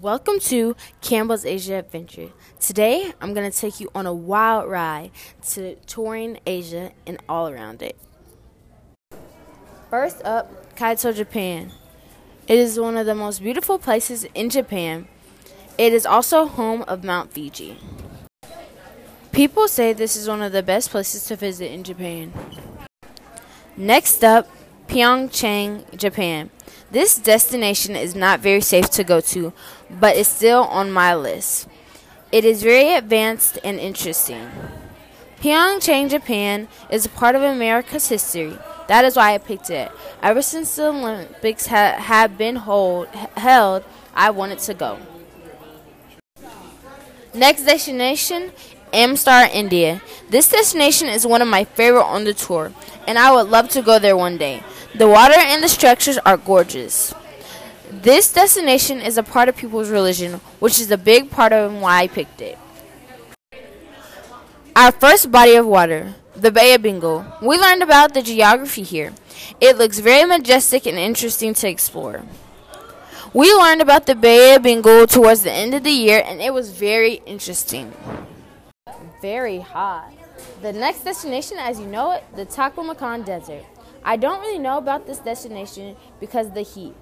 Welcome to Campbell's Asia Adventure. Today, I'm going to take you on a wild ride to touring Asia and all around it. First up, Kyoto, Japan. It is one of the most beautiful places in Japan. It is also home of Mount Fuji. People say this is one of the best places to visit in Japan. Next up, Pyeongchang, Japan. This destination is not very safe to go to, but is still on my list. It is very advanced and interesting. Pyeongchang, Japan is a part of America's history. That is why I picked it. Ever since the Olympics ha- have been hold- held, I wanted to go. Next destination Amritsar, India. This destination is one of my favorite on the tour, and I would love to go there one day. The water and the structures are gorgeous. This destination is a part of people's religion, which is a big part of why I picked it. Our first body of water, the Bay of Bengal. We learned about the geography here. It looks very majestic and interesting to explore. We learned about the Bay of Bengal towards the end of the year, and it was very interesting. Very hot. The next destination, as you know it, the Taklamakan Desert. I don't really know about this destination because the heat.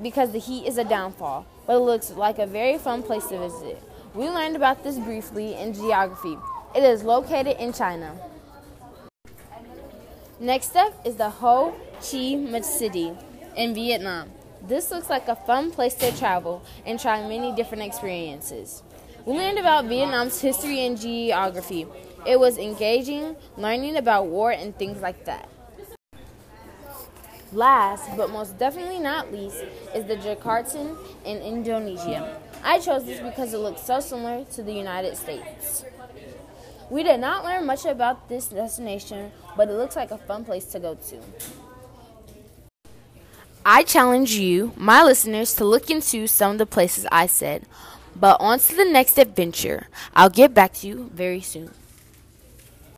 Because the heat is a downfall, but it looks like a very fun place to visit. We learned about this briefly in geography. It is located in China. Next up is the Ho Chi Minh City in Vietnam. This looks like a fun place to travel and try many different experiences. We learned about Vietnam's history and geography. It was engaging, learning about war and things like that. Last, but most definitely not least, is the Jakarta in Indonesia. I chose this because it looks so similar to the United States. We did not learn much about this destination, but it looks like a fun place to go to. I challenge you, my listeners, to look into some of the places I said. But on to the next adventure. I'll get back to you very soon.